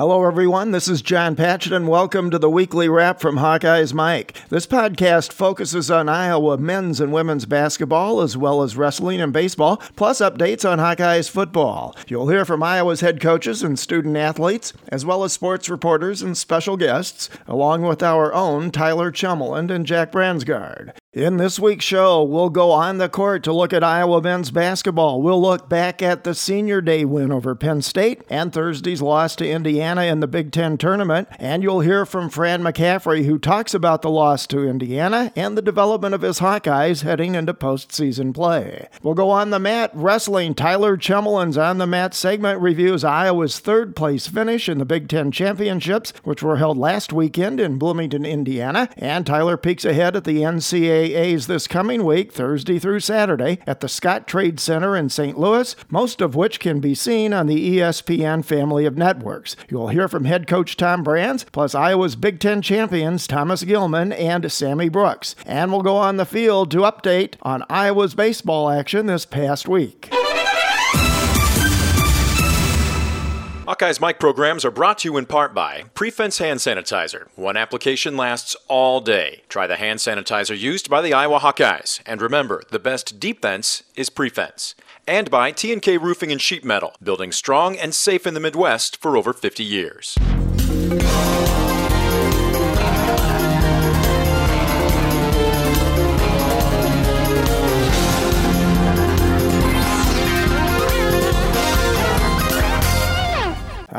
Hello, everyone. This is John Patchett, and welcome to the weekly wrap from Hawkeyes Mike. This podcast focuses on Iowa men's and women's basketball, as well as wrestling and baseball, plus updates on Hawkeyes football. You'll hear from Iowa's head coaches and student athletes, as well as sports reporters and special guests, along with our own Tyler Chummeland and Jack Bransgard. In this week's show, we'll go on the court to look at Iowa men's basketball. We'll look back at the Senior Day win over Penn State and Thursday's loss to Indiana in the Big Ten tournament. And you'll hear from Fran McCaffery, who talks about the loss to Indiana and the development of his Hawkeyes heading into postseason play. We'll go on the mat wrestling. Tyler Chummeland's on the mat segment reviews Iowa's third place finish in the Big Ten championships, which were held last weekend in Bloomington, Indiana. And Tyler peeks ahead at the NCAA AAs this coming week, Thursday through Saturday, at the Scottrade Center in St. Louis, most of which can be seen on the ESPN family of networks. You'll hear from head coach Tom Brands, plus Iowa's Big Ten champions Thomas Gilman and Sammy Brooks. And we'll go on the field to update on Iowa's baseball action this past week. Hawkeyes Mike programs are brought to you in part by Prefense Hand Sanitizer. One application lasts all day. Try the hand sanitizer used by the Iowa Hawkeyes. And remember, the best defense is Prefense. And by T&K Roofing and Sheet Metal, building strong and safe in the Midwest for over 50 years.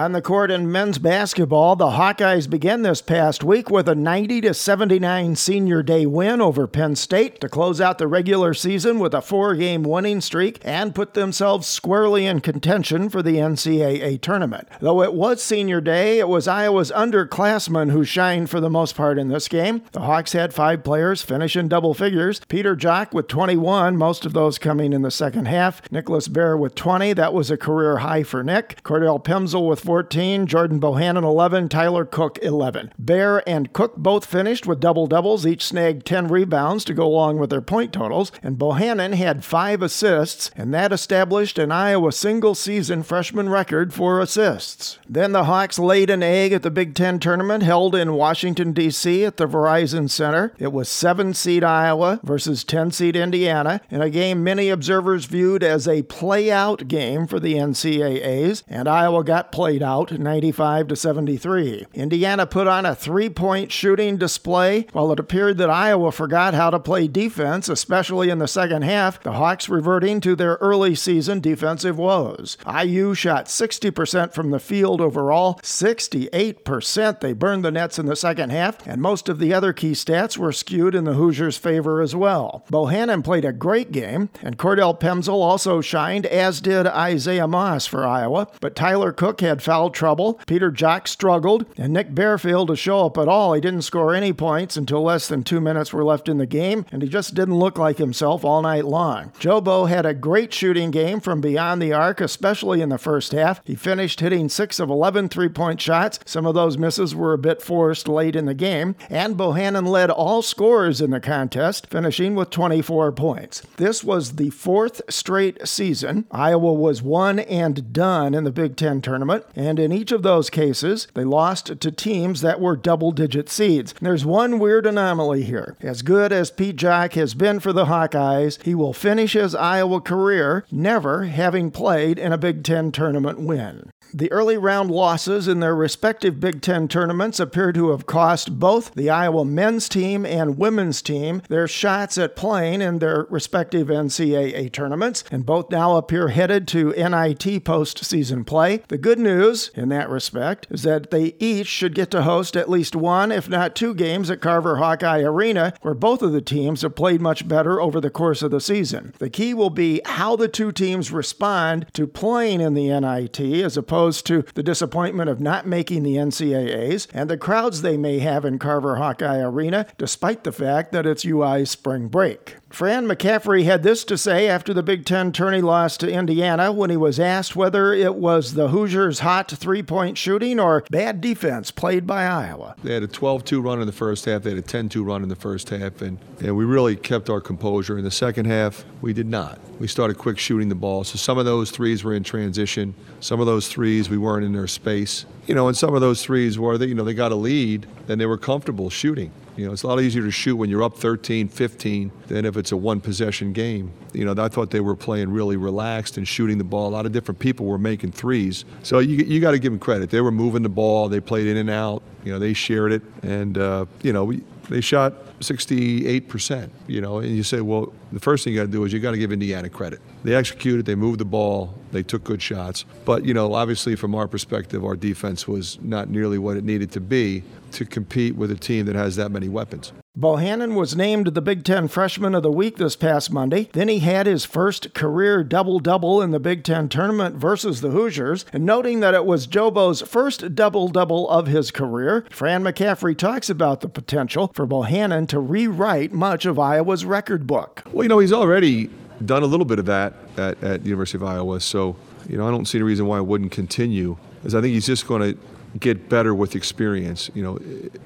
On the court in men's basketball, the Hawkeyes began this past week with a 90 to 79 senior day win over Penn State to close out the regular season with a four game winning streak and put themselves squarely in contention for the NCAA tournament. Though it was senior day, it was Iowa's underclassmen who shined for the most part in this game. The Hawks had five players finish in double figures. Peter Jok with 21, most of those coming in the second half. Nicholas Baer with 20, that was a career high for Nick. Cordell Pemsl with 14, Jordan Bohannon 11, Tyler Cook 11. Baer and Cook both finished with double doubles, each snagged 10 rebounds to go along with their point totals, and Bohannon had five assists, and that established an Iowa single season freshman record for assists. Then the Hawks laid an egg at the Big Ten tournament held in Washington, D.C. at the Verizon Center. It was 7 seed Iowa versus 10 seed Indiana in a game many observers viewed as a play out game for the NCAAs, and Iowa got played played out 95 to 73. Indiana put on a three-point shooting display while it appeared that Iowa forgot how to play defense, especially in the second half, the Hawks reverting to their early season defensive woes. IU shot 60% from the field overall, 68% they burned the nets in the second half, and most of the other key stats were skewed in the Hoosiers' favor as well. Bohannon played a great game, and Cordell Pemsl also shined, as did Isaiah Moss for Iowa, but Tyler Cook had foul trouble. Peter Jok struggled, and Nick Baer failed to show up at all. He didn't score any points until less than two minutes were left in the game, and he just didn't look like himself all night long. Jobo had a great shooting game from beyond the arc, especially in the first half. He finished hitting 6 of 11 three point shots. Some of those misses were a bit forced late in the game, and Bohannon led all scorers in the contest, finishing with 24 points. This was the fourth straight season. Iowa was one and done in the Big Ten tournament, and in each of those cases, they lost to teams that were double digit seeds. There's one weird anomaly here. As good as Pete Jok has been for the Hawkeyes, he will finish his Iowa career never having played in a Big Ten tournament win. The early round losses in their respective Big Ten tournaments appear to have cost both the Iowa men's team and women's team their shots at playing in their respective NCAA tournaments, and both now appear headed to NIT postseason play. The good news in that respect is that they each should get to host at least one, if not two games at Carver Hawkeye Arena, where both of the teams have played much better over the course of the season. The key will be how the two teams respond to playing in the NIT as opposed opposed to the disappointment of not making the NCAAs and the crowds they may have in Carver Hawkeye Arena, despite the fact that it's UI spring break. Fran McCaffery had this to say after the Big Ten tourney loss to Indiana when he was asked whether it was the Hoosiers' hot three point shooting or bad defense played by Iowa. They had a 12 2 run in the first half, they had a 10 2 run in the first half, and, and we really kept our composure. In the second half, we did not. We started quick shooting the ball. So some of those threes were in transition. Some of those threes we weren't in their space. You know, and some of those threes were that, you know, they got a lead, then they were comfortable shooting. You know, it's a lot easier to shoot when you're up 13, 15 than if it's a one possession game. You know, I thought they were playing really relaxed and shooting the ball. A lot of different people were making threes. So you, you got to give them credit. They were moving the ball, they played in and out, you know, they shared it. And, uh, you know, we, they shot 68%, you know, and you say, well, the first thing you got to do is you got to give Indiana credit. They executed, they moved the ball, they took good shots. But, you know, obviously from our perspective, our defense was not nearly what it needed to be to compete with a team that has that many weapons. Bohannon was named the Big Ten Freshman of the Week this past Monday. Then he had his first career double double in the Big Ten tournament versus the Hoosiers. And noting that it was Jobo's first double double of his career, Fran McCaffery talks about the potential for Bohannon to rewrite much of Iowa's record book. Well, you know, he's already done a little bit of that at, at the University of Iowa, so, you know, I don't see any reason why it wouldn't continue. As I think he's just going to get better with experience. You know,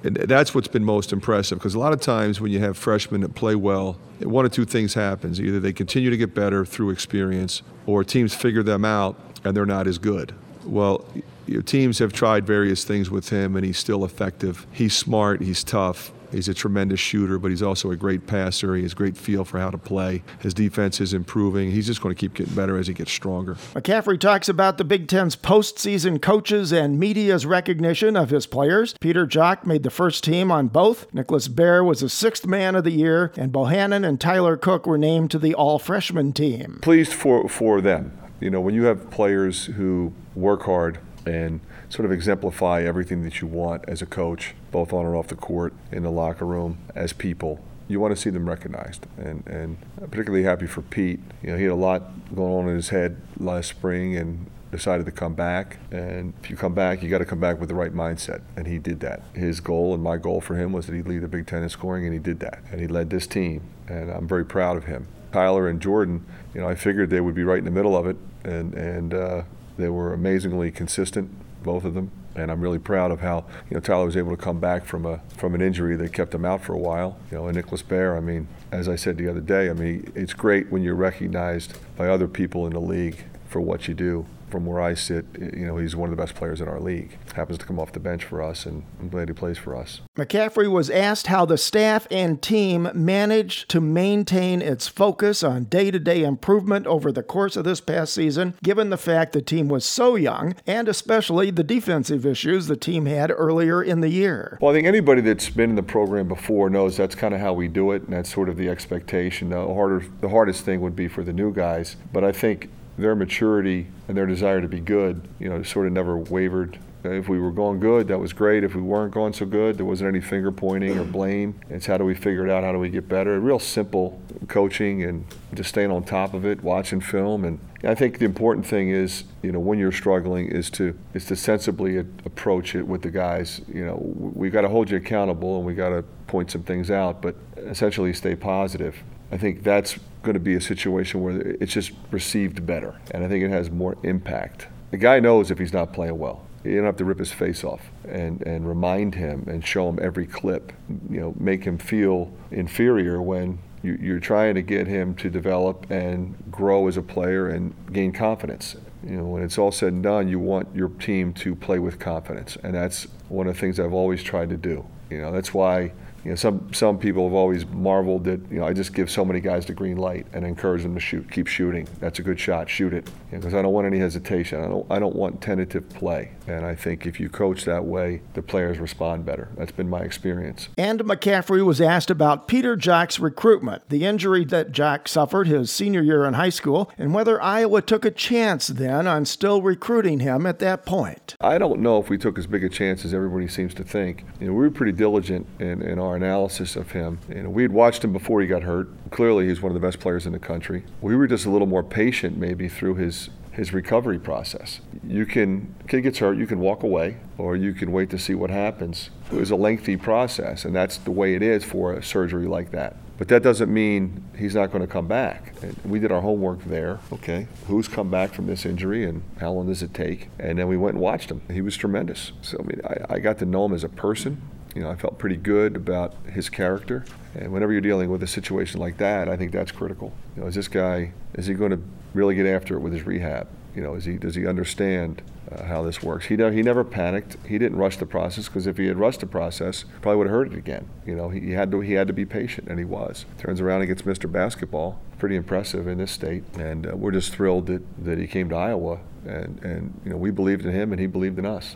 and that's what's been most impressive because a lot of times when you have freshmen that play well, one or two things happens. Either they continue to get better through experience, or teams figure them out and they're not as good. Well, teams have tried various things with him, and he's still effective. He's smart. He's tough. He's a tremendous shooter, but he's also a great passer. He has great feel for how to play. His defense is improving. He's just going to keep getting better as he gets stronger. McCaffery talks about the Big Ten's postseason coaches and media's recognition of his players. Peter Jok made the first team on both. Nicholas Baer was the sixth man of the year, and Bohannon and Tyler Cook were named to the all freshman team. Pleased for, for them. You know, when you have players who work hard and sort of exemplify everything that you want as a coach, both on and off the court, in the locker room, as people. You want to see them recognized, and and I'm particularly happy for Pete. You know, he had a lot going on in his head last spring, and decided to come back. And if you come back, you got to come back with the right mindset. And he did that. His goal and my goal for him was that he'd lead the Big Ten in scoring, and he did that. And he led this team, and I'm very proud of him. Tyler and Jordan, you know, I figured they would be right in the middle of it, and and uh, they were amazingly consistent both of them. And I'm really proud of how you know Tyler was able to come back from a from an injury that kept him out for a while. You know, and Nicholas Baer. I mean, as I said the other day, I mean, it's great when you're recognized by other people in the league for what you do from where I sit, you know, he's one of the best players in our league. Happens to come off the bench for us, and I'm glad he plays for us. McCaffery was asked how the staff and team managed to maintain its focus on day to day improvement over the course of this past season, given the fact the team was so young, and especially the defensive issues the team had earlier in the year. Well, I think anybody that's been in the program before knows that's kind of how we do it, and that's sort of the expectation. The harder, the hardest thing would be for the new guys, but I think their maturity and their desire to be good, you know, sort of never wavered. If we were going good, that was great. If we weren't going so good, there wasn't any finger pointing or blame. It's how do we figure it out? How do we get better? Real simple coaching and just staying on top of it, watching film. And I think the important thing is, you know, when you're struggling, is to is to sensibly approach it with the guys. You know, we got to hold you accountable and we got to point some things out, but essentially stay positive. I think that's going to be a situation where it's just received better, and I think it has more impact. The guy knows if he's not playing well. You don't have to rip his face off and, and remind him and show him every clip. You know, make him feel inferior when you, you're trying to get him to develop and grow as a player and gain confidence. You know, when it's all said and done, you want your team to play with confidence, and that's one of the things I've always tried to do. You know, that's why you know, some some people have always marveled that you know I just give so many guys the green light and encourage them to shoot, keep shooting. That's a good shot, shoot it, because you know, I don't want any hesitation. I don't I don't want tentative play, and I think if you coach that way, the players respond better. That's been my experience. And McCaffery was asked about Peter Jok's recruitment, the injury that Jok suffered his senior year in high school, and whether Iowa took a chance then on still recruiting him at that point. I don't know if we took as big a chance as everybody seems to think. You know, we were pretty diligent in, in our analysis of him. You know, we had watched him before he got hurt. Clearly, he's one of the best players in the country. We were just a little more patient, maybe through his his recovery process. You can kid gets hurt, you can walk away, or you can wait to see what happens. It was a lengthy process, and that's the way it is for a surgery like that. But that doesn't mean he's not going to come back. We did our homework there. Okay, who's come back from this injury and how long does it take? And then we went and watched him. He was tremendous. So I mean, I, I got to know him as a person. You know, I felt pretty good about his character. And whenever you're dealing with a situation like that, I think that's critical. You know, is this guy is he going to really get after it with his rehab? You know, is he does he understand uh, how this works? He he never panicked. He didn't rush the process because if he had rushed the process, probably would have hurt it again. You know, he, he had to he had to be patient, and he was. Turns around and gets Mr. Basketball, pretty impressive in this state, and uh, we're just thrilled that, that he came to Iowa, and and you know we believed in him, and he believed in us.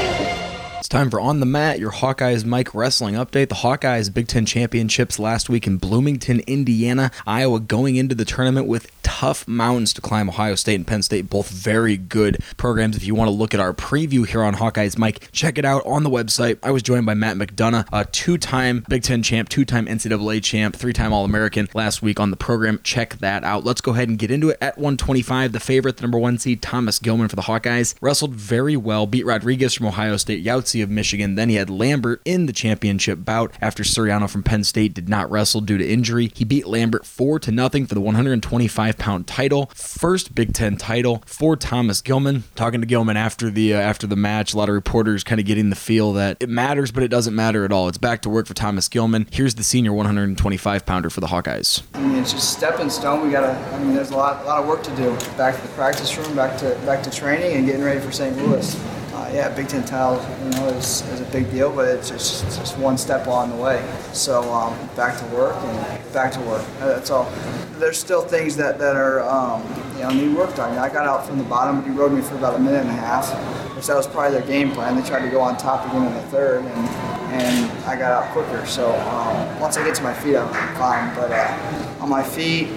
time for On the Mat, your Hawkeyes Mike Wrestling update. The Hawkeyes Big Ten Championships last week in Bloomington, Indiana. Iowa going into the tournament with tough mountains to climb. Ohio State and Penn State, both very good programs. If you want to look at our preview here on Hawkeyes Mike, check it out on the website. I was joined by Matt McDonough, a two time Big Ten champ, two time NCAA champ, three time All American last week on the program. Check that out. Let's go ahead and get into it. At 125, the favorite, the number one seed, Thomas Gilman for the Hawkeyes, wrestled very well, beat Rodriguez from Ohio State, Yahtzee of Michigan. Then he had Lambert in the championship bout after Suriano from Penn State did not wrestle due to injury. He beat Lambert 4 to nothing for the 125 pound title. First Big Ten title for Thomas Gilman. Talking to Gilman after the uh, after the match, a lot of reporters kind of getting the feel that it matters, but it doesn't matter at all. It's back to work for Thomas Gilman. Here's the senior 125 pounder for the Hawkeyes. I mean, it's just stepping stone. We gotta. I mean, there's a lot, a lot of work to do. Back to the practice room, back to back to training, and getting ready for St. Louis yeah, Big Ten title, you know, is, is a big deal, but it's just, it's just one step along the way. So um, back to work and back to work. That's all. There's still things that, that are, um, you know, need work done. I got out from the bottom, but he rode me for about a minute and a half, which that was probably their game plan. They tried to go on top again in the third, and, and I got out quicker. So um, once I get to my feet, I'm fine. But uh, on my feet,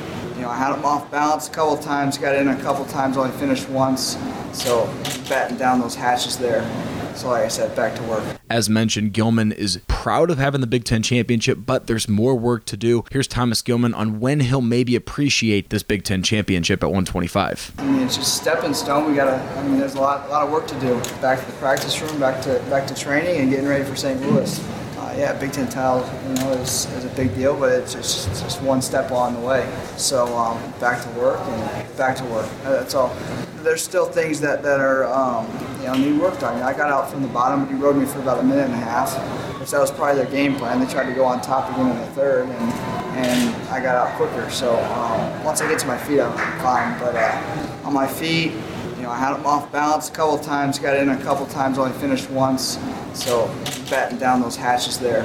know, I had them off balance a couple times, got in a couple times, only finished once. So batten down those hatches there. So, like I said, back to work. As mentioned, Gilman is proud of having the Big Ten championship, but there's more work to do. Here's Thomas Gilman on when he'll maybe appreciate this Big Ten championship at 125. I mean, it's just stepping stone. We gotta. I mean, there's a lot, a lot of work to do. Back to the practice room, back to back to training, and getting ready for St. Louis yeah, Big Ten title, you know, is, is a big deal, but it's just, it's just one step along the way. So um, back to work and back to work. That's all. There's still things that, that are, um, you know, need work done. I got out from the bottom, but he rode me for about a minute and a half, which that was probably their game plan. They tried to go on top again in the third, and, and I got out quicker. So um, once I get to my feet, I'm fine. But uh, on my feet, know, I had them off balance a couple times, got in a couple times, only finished once. So batten down those hatches there.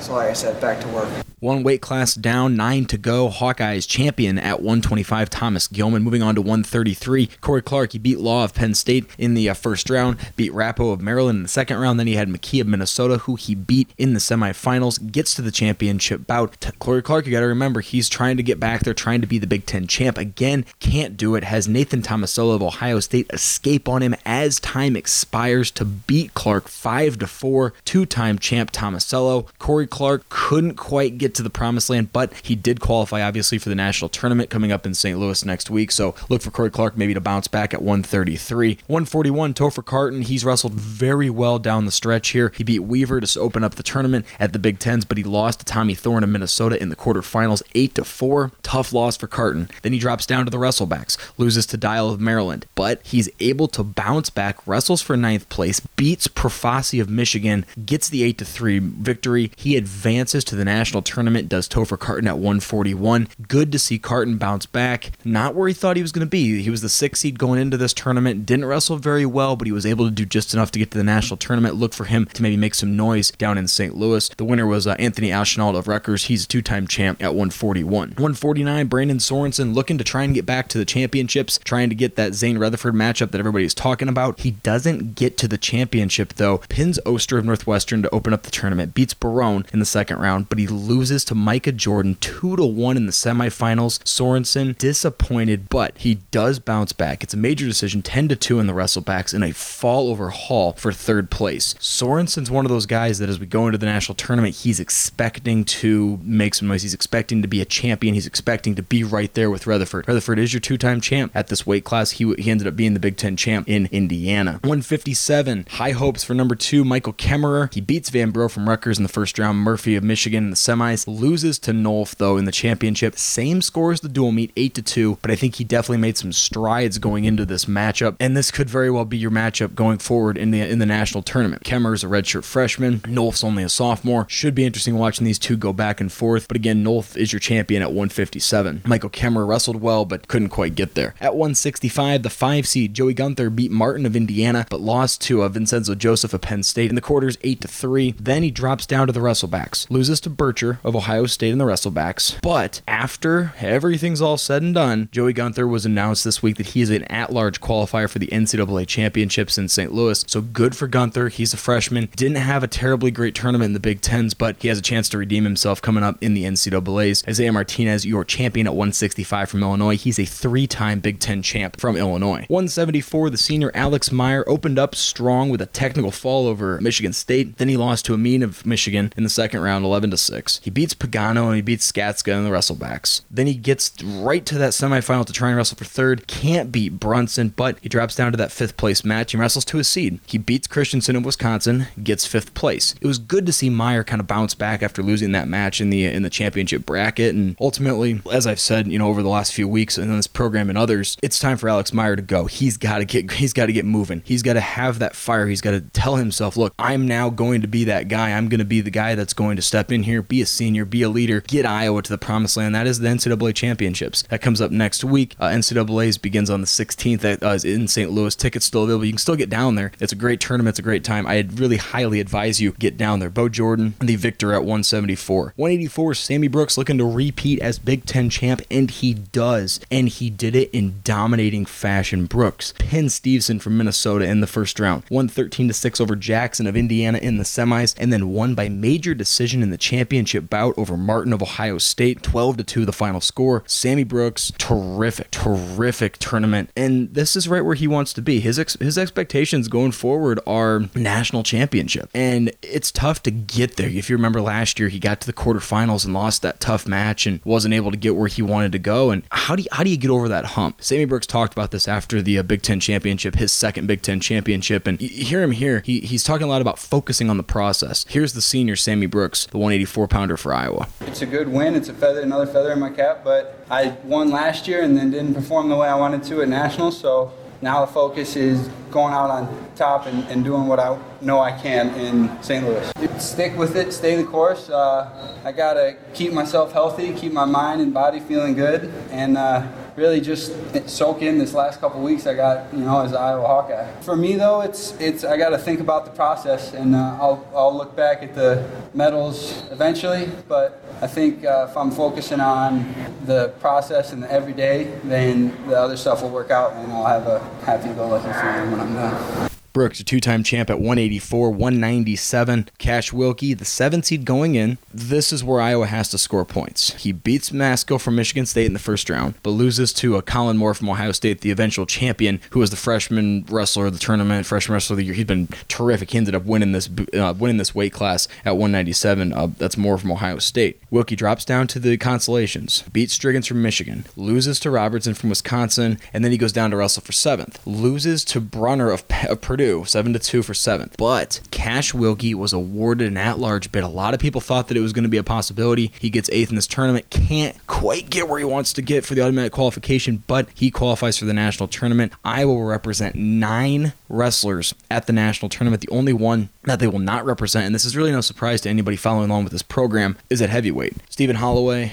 So like I said, back to work. One weight class down, nine to go. Hawkeyes champion at 125, Thomas Gilman. Moving on to 133, Cory Clark. He beat Law of Penn State in the uh, first round, beat Rapo of Maryland in the second round. Then he had McKee of Minnesota, who he beat in the semifinals. Gets to the championship bout. Cory Clark, you got to remember, he's trying to get back there, trying to be the Big Ten champ. Again, can't do it. Has Nathan Tomasello of Ohio State escape on him as time expires to beat Clark 5 to 4. Two time champ Tomasello. Cory Clark couldn't quite get get to the promised land, but he did qualify obviously for the national tournament coming up in St. Louis next week. So look for Cory Clark maybe to bounce back at 133. 141, Topher Carton. He's wrestled very well down the stretch here. He beat Weaver to open up the tournament at the Big Tens, but he lost to Tommy Thorn of Minnesota in the quarterfinals, 8 to 4. Tough loss for Carton. Then he drops down to the wrestlebacks, loses to Dial of Maryland, but he's able to bounce back, wrestles for ninth place, beats Profasi of Michigan, gets the 8 to 3 victory. He advances to the national tournament tournament does Topher Carton at 141. Good to see Carton bounce back. Not where he thought he was going to be. He was the sixth seed going into this tournament. Didn't wrestle very well, but he was able to do just enough to get to the national tournament. Look for him to maybe make some noise down in St. Louis. The winner was uh, Anthony Ashnault of Rutgers. He's a two-time champ at 141. 149, Brandon Sorensen looking to try and get back to the championships, trying to get that Zain Retherford matchup that everybody's talking about. He doesn't get to the championship though. Pins Oster of Northwestern to open up the tournament, beats Barone in the second round, but he loses loses to Micah Jordan 2 to 1 in the semifinals. Sorensen disappointed, but he does bounce back. It's a major decision 10 to 2 in the wrestlebacks in a fall over Hall for third place. Sorensen's one of those guys that as we go into the national tournament, he's expecting to make some noise. He's expecting to be a champion. He's expecting to be right there with Retherford. Retherford is your two-time champ at this weight class. He, he ended up being the Big Ten champ in Indiana. 157, high hopes for number two, Michael Kemerer. He beats Van Bro from Rutgers in the first round. Murphy of Michigan in the semis. Loses to Nolf, though, in the championship. Same score as the dual meet, 8 to 2, but I think he definitely made some strides going into this matchup, and this could very well be your matchup going forward in the in the national tournament. Kemerer is a redshirt freshman. Nolf's only a sophomore. Should be interesting watching these two go back and forth, but again, Nolf is your champion at 157. Michael Kemerer wrestled well, but couldn't quite get there. At 165, the five seed Joey Gunther beat Martin of Indiana, but lost to uh, Vincenzo Joseph of Penn State in the quarters 8 to 3. Then he drops down to the wrestlebacks, loses to Bircher of Ohio State in the wrestlebacks. But after everything's all said and done, Joey Gunther was announced this week that he is an at-large qualifier for the NCAA championships in St. Louis. So good for Gunther. He's a freshman. Didn't have a terribly great tournament in the Big Tens, but he has a chance to redeem himself coming up in the NCAAs. Isaiah Martinez, your champion at 165 from Illinois. He's a three-time Big Ten champ from Illinois. 174, the senior Alex Meyer opened up strong with a technical fall over Michigan State. Then he lost to Amine of Michigan in the second round, 11 to 6. He beats Pagano and he beats Skatska in the wrestlebacks. Then he gets right to that semifinal to try and wrestle for third. Can't beat Brunson, but he drops down to that fifth place match and wrestles to a seed. He beats Christensen of Wisconsin, gets fifth place. It was good to see Meyer kind of bounce back after losing that match in the in the championship bracket. And ultimately, as I've said, you know, over the last few weeks in this program and others, it's time for Alex Meyer to go. He's got to get he's got to get moving. He's got to have that fire. He's got to tell himself, look, I'm now going to be that guy. I'm going to be the guy that's going to step in here, be a senior, be a leader, get Iowa to the promised land. That is the NCAA championships. That comes up next week. Uh, NCAA's begins on the 16th. That uh, in St. Louis. Tickets still available. You can still get down there. It's a great tournament. It's a great time. I really highly advise you get down there. Bo Jordan, the victor at 174. 184. Sammy Brooks looking to repeat as Big Ten champ, and he does. And he did it in dominating fashion. Brooks pinned Stevenson from Minnesota in the first round. 113 to 6 over Jackson of Indiana in the semis, and then won by major decision in the championship bout over Martin of Ohio State. 12 to 2 the final score. Sammy Brooks, terrific, terrific tournament. And this is right where he wants to be. His ex- his expectations going forward are national championship. And it's tough to get there. If you remember last year, he got to the quarterfinals and lost that tough match and wasn't able to get where he wanted to go. And how do you, how do you get over that hump? Sammy Brooks talked about this after the uh, Big Ten championship, his second Big Ten championship. And you hear him here. He, he's talking a lot about focusing on the process. Here's the senior Sammy Brooks, the 184 pounder for Iowa. It's a good win. It's a feather, another feather in my cap. But I won last year and then didn't perform the way I wanted to at nationals. So now the focus is going out on top and, and doing what I know I can in St. Louis. Stick with it, stay the course. Uh, I gotta keep myself healthy, keep my mind and body feeling good, and uh, really just soak in this last couple weeks I got, you know, as an Iowa Hawkeye. For me though, it's it's I got to think about the process, and uh, I'll I'll look back at the medals eventually. But I think uh, if I'm focusing on the process and the everyday, then the other stuff will work out, and I'll have a happy-go-lucky feeling when I'm done. Brooks, a two-time champ at 184, 197. Cash Wilcke, the seven seed going in. This is where Iowa has to score points. He beats Masco from Michigan State in the first round, but loses to a Kollin Moore from Ohio State, the eventual champion, who was the freshman wrestler of the tournament, freshman wrestler of the year. He's been terrific. He ended up winning this uh, winning this weight class at 197. Uh, that's Moore from Ohio State. Wilcke drops down to the consolations, beats Striggins from Michigan, loses to Robertson from Wisconsin, and then he goes down to wrestle for seventh. Loses to Brunner of, of Purdue, seven to two for seventh. But Cash Wilcke was awarded an at-large bid. A lot of people thought that it was going to be a possibility. He gets eighth in this tournament, can't quite get where he wants to get for the automatic qualification, but he qualifies for the national tournament. Iowa will represent nine wrestlers at the national tournament. The only one that they will not represent, and this is really no surprise to anybody following along with this program, is at heavyweight. Steven Holloway,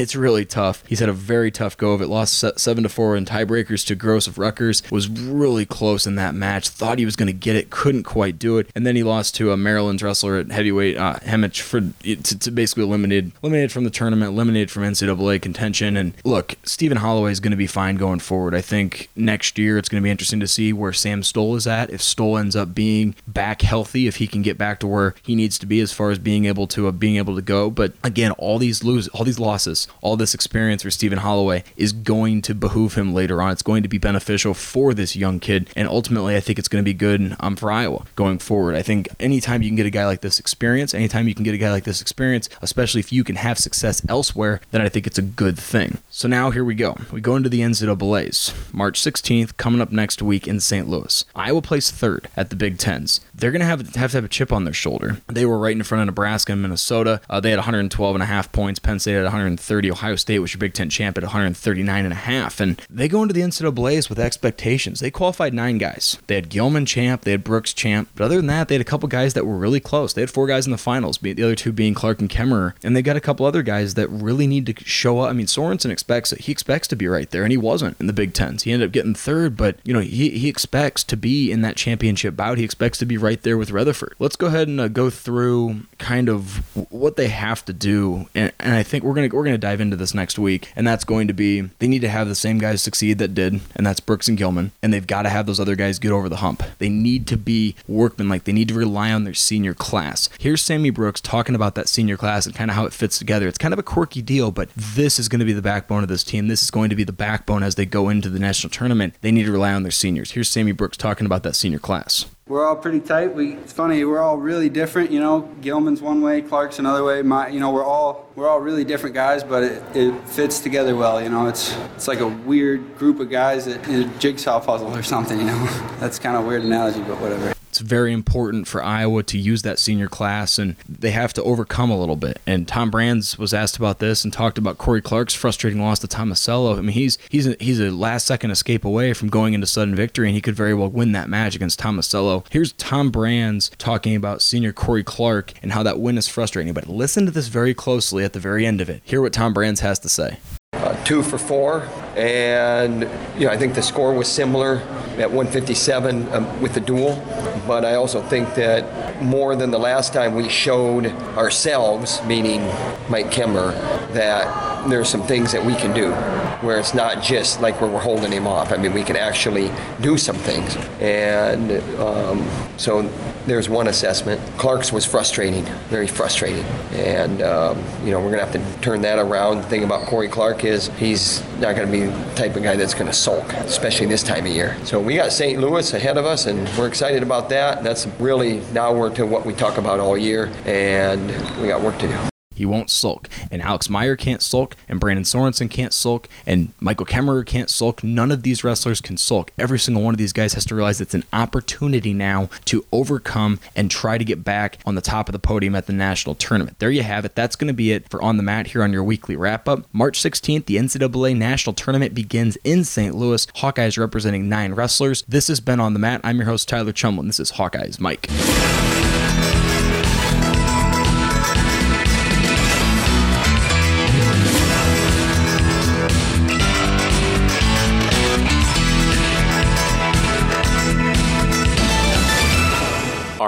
it's really tough. He's had a very tough go of it. Lost seven to four in tiebreakers to Gross of Rutgers. Was really close in that match. Thought he was going to get it, couldn't quite do it, and then he lost to a Maryland wrestler at heavyweight, uh, Hemich, for to, to basically eliminated eliminated from the tournament, eliminated from NCAA contention. And look, Steven Holloway is going to be fine going forward. I think next year it's going to be interesting to see where Sam Stoll is at. If Stoll ends up being back healthy, if he can get back to where he needs to be as far as being able to uh, being able to go. But again, all these lose, all these losses, all this experience for Steven Holloway is going to behoove him later on. It's going to be beneficial for this young kid, and ultimately, I think it's going to be good um, for Iowa going forward. I think anytime you can get a guy like this experience, anytime you can get a guy like this experience, especially if you can have success elsewhere, then I think it's a good thing. So now here we go. We go into the NCAA's. March 16th, coming up next week in St. Louis. Iowa plays third at the Big Tens. They're going to have, have to have a chip on their shoulder. They were right in front of Nebraska and Minnesota. Uh, they had 112 and a half points. Penn State had 130. Ohio State was your Big Ten champ at 139 and a half. And they go into the NCAA's with expectations. They qualified nine guys. They had Gilman champ. They had Brooks champ. But other than that, they had a couple guys that were really close. They had four guys in the finals, the other two being Clark and Kemerer. And they got a couple other guys that really need to show up. I mean, Sorensen expects it. He expects to be right there, and he wasn't in the Big Tens. He ended up getting third, but you know he, he expects to be in that championship bout. He expects to be right there with Retherford. Let's go ahead and uh, go through kind of what they have to do, and, and I think we're gonna we're gonna dive into this next week, and that's going to be they need to have the same guys succeed that did, and that's Brooks and Gilman, and they've got to have those other guys get over the hump. They need to be workmen like they need to rely on their senior class. Here's Sammy Brooks talking about that senior class and kind of how it fits together. It's kind of a quirky deal, but this is going to be the backbone of this team. This is going to be the backbone as they go into the national tournament. They need to rely on their seniors. Here's Sammy Brooks talking about that senior class. We're all pretty tight. We, it's funny. We're all really different. You know, Gilman's one way, Clark's another way. My, you know, we're all we're all really different guys, but it, it fits together well. You know, it's it's like a weird group of guys that in a jigsaw puzzle or something. You know, that's kind of weird analogy, but whatever very important for Iowa to use that senior class, and they have to overcome a little bit. And Tom Brands was asked about this and talked about Cory Clark's frustrating loss to Tomasello. I mean, he's he's a, he's a last second escape away from going into sudden victory, and he could very well win that match against Tomasello. Here's Tom Brands talking about senior Cory Clark and how that win is frustrating. But listen to this very closely at the very end of it. Hear what Tom Brands has to say. Uh, two for four, and you know I think the score was similar at 157 um, with the duel, but I also think that more than the last time we showed ourselves, meaning Mike Kimmer, that there's some things that we can do where it's not just like where we're holding him off. I mean, we can actually do some things, and um, so there's one assessment. Clark's was frustrating, very frustrating. and um, you know we're gonna have to turn that around. The thing about Cory Clark is he's not gonna be the type of guy that's gonna sulk, especially this time of year. So we got St. Louis ahead of us, and we're excited about that. That's really now we're to what we talk about all year, and we got work to do. He won't sulk. And Alex Meyer can't sulk, and Brandon Sorensen can't sulk, and Michael Kemerer can't sulk. None of these wrestlers can sulk. Every single one of these guys has to realize it's an opportunity now to overcome and try to get back on the top of the podium at the national tournament. There you have it. That's going to be it for On the Mat here on your weekly wrap up. March 16th, the NCAA National Tournament begins in St. Louis. Hawkeyes representing nine wrestlers. This has been On the Mat. I'm your host, Tyler Chumlin. This is Hawkeyes Mike.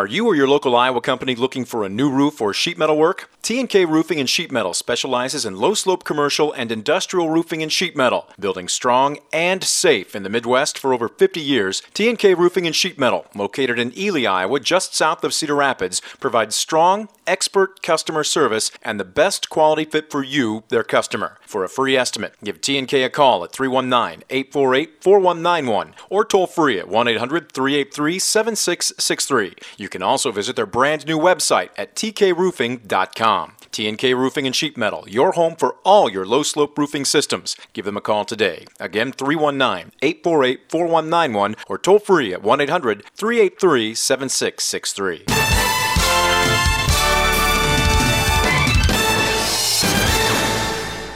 Are you or your local Iowa company looking for a new roof or sheet metal work? T&K Roofing and Sheet Metal specializes in low-slope commercial and industrial roofing and sheet metal. Building strong and safe in the Midwest for over 50 years, T&K Roofing and Sheet Metal, located in Ely, Iowa, just south of Cedar Rapids, provides strong, expert customer service and the best quality fit for you, their customer. For a free estimate, give T&K a call at 319-848-4191 or toll free at 1-800-383-7663. You can also visit their brand new website at tkroofing.com. TNK Roofing and Sheet Metal, your home for all your low slope roofing systems. Give them a call today. Again, 319 848 4191 or toll free at 1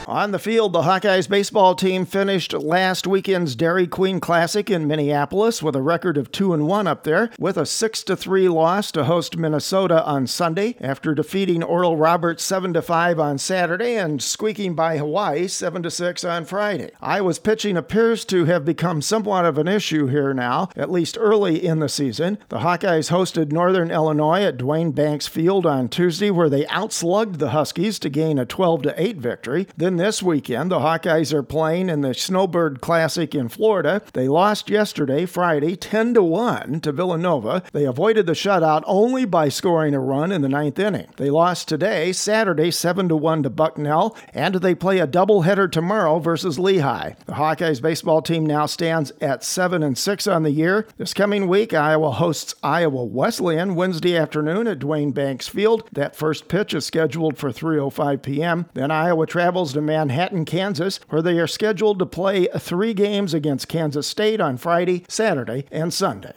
On the field, the Hawkeyes baseball team finished last weekend's Dairy Queen Classic in Minneapolis with a record of 2 and 1 up there, with a 6 to 3 loss to host Minnesota on Sunday after defeating Oral Roberts 7 to 5 on Saturday and squeaking by Hawaii 7 to 6 on Friday. Iowa's pitching appears to have become somewhat of an issue here now, at least early in the season. The Hawkeyes hosted Northern Illinois at Duane Banks Field on Tuesday where they outslugged the Huskies to gain a 12 to 8 victory. Then this weekend, the Hawkeyes are playing in the Snowbird Classic in Florida. They lost yesterday, Friday, 10 to 1 to Villanova. They avoided the shutout only by scoring a run in the ninth inning. They lost today, Saturday, 7 to 1 to Bucknell, and they play a doubleheader tomorrow versus Lehigh. The Hawkeyes baseball team now stands at 7 and 6 on the year. This coming week, Iowa hosts Iowa Wesleyan Wednesday afternoon at Duane Banks Field. That first pitch is scheduled for 3:05 p.m. Then Iowa travels to Manhattan, Kansas, where they are scheduled to play three games against Kansas State on Friday, Saturday, and Sunday.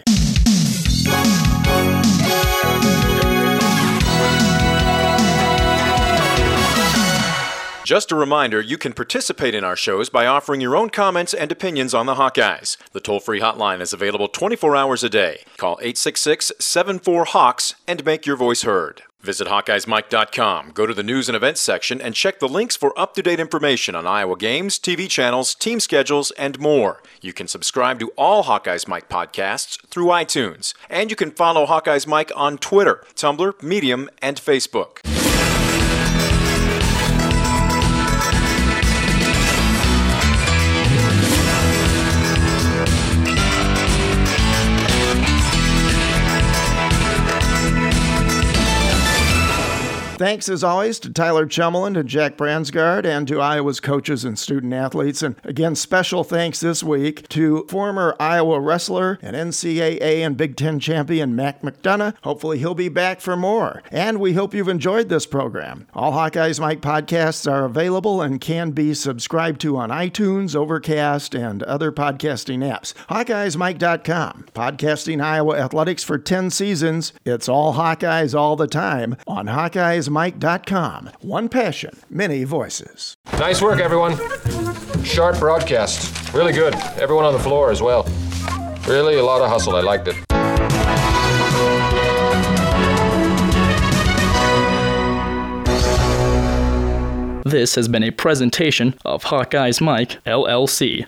Just a reminder, you can participate in our shows by offering your own comments and opinions on the Hawkeyes. The toll free hotline is available 24 hours a day. Call 866 74 Hawks and make your voice heard. Visit HawkeyesMike.com, go to the news and events section, and check the links for up to date information on Iowa games, TV channels, team schedules, and more. You can subscribe to all Hawkeyes Mike podcasts through iTunes, and you can follow Hawkeyes Mike on Twitter, Tumblr, Medium, and Facebook. Thanks as always to Tyler Chummeland and Jack Bransgard and to Iowa's coaches and student athletes. And again, special thanks this week to former Iowa wrestler and NCAA and Big Ten champion Mac McDonough. Hopefully, he'll be back for more. And we hope you've enjoyed this program. All Hawkeyes Mike podcasts are available and can be subscribed to on iTunes, Overcast, and other podcasting apps. HawkeyesMike.com. Podcasting Iowa athletics for 10 seasons. It's all Hawkeyes all the time on Hawkeyes Mike.com. One passion, many voices. Nice work, everyone. Sharp broadcast. Really good. Everyone on the floor as well. Really a lot of hustle. I liked it. This has been a presentation of Hawkeyes Mike, LLC.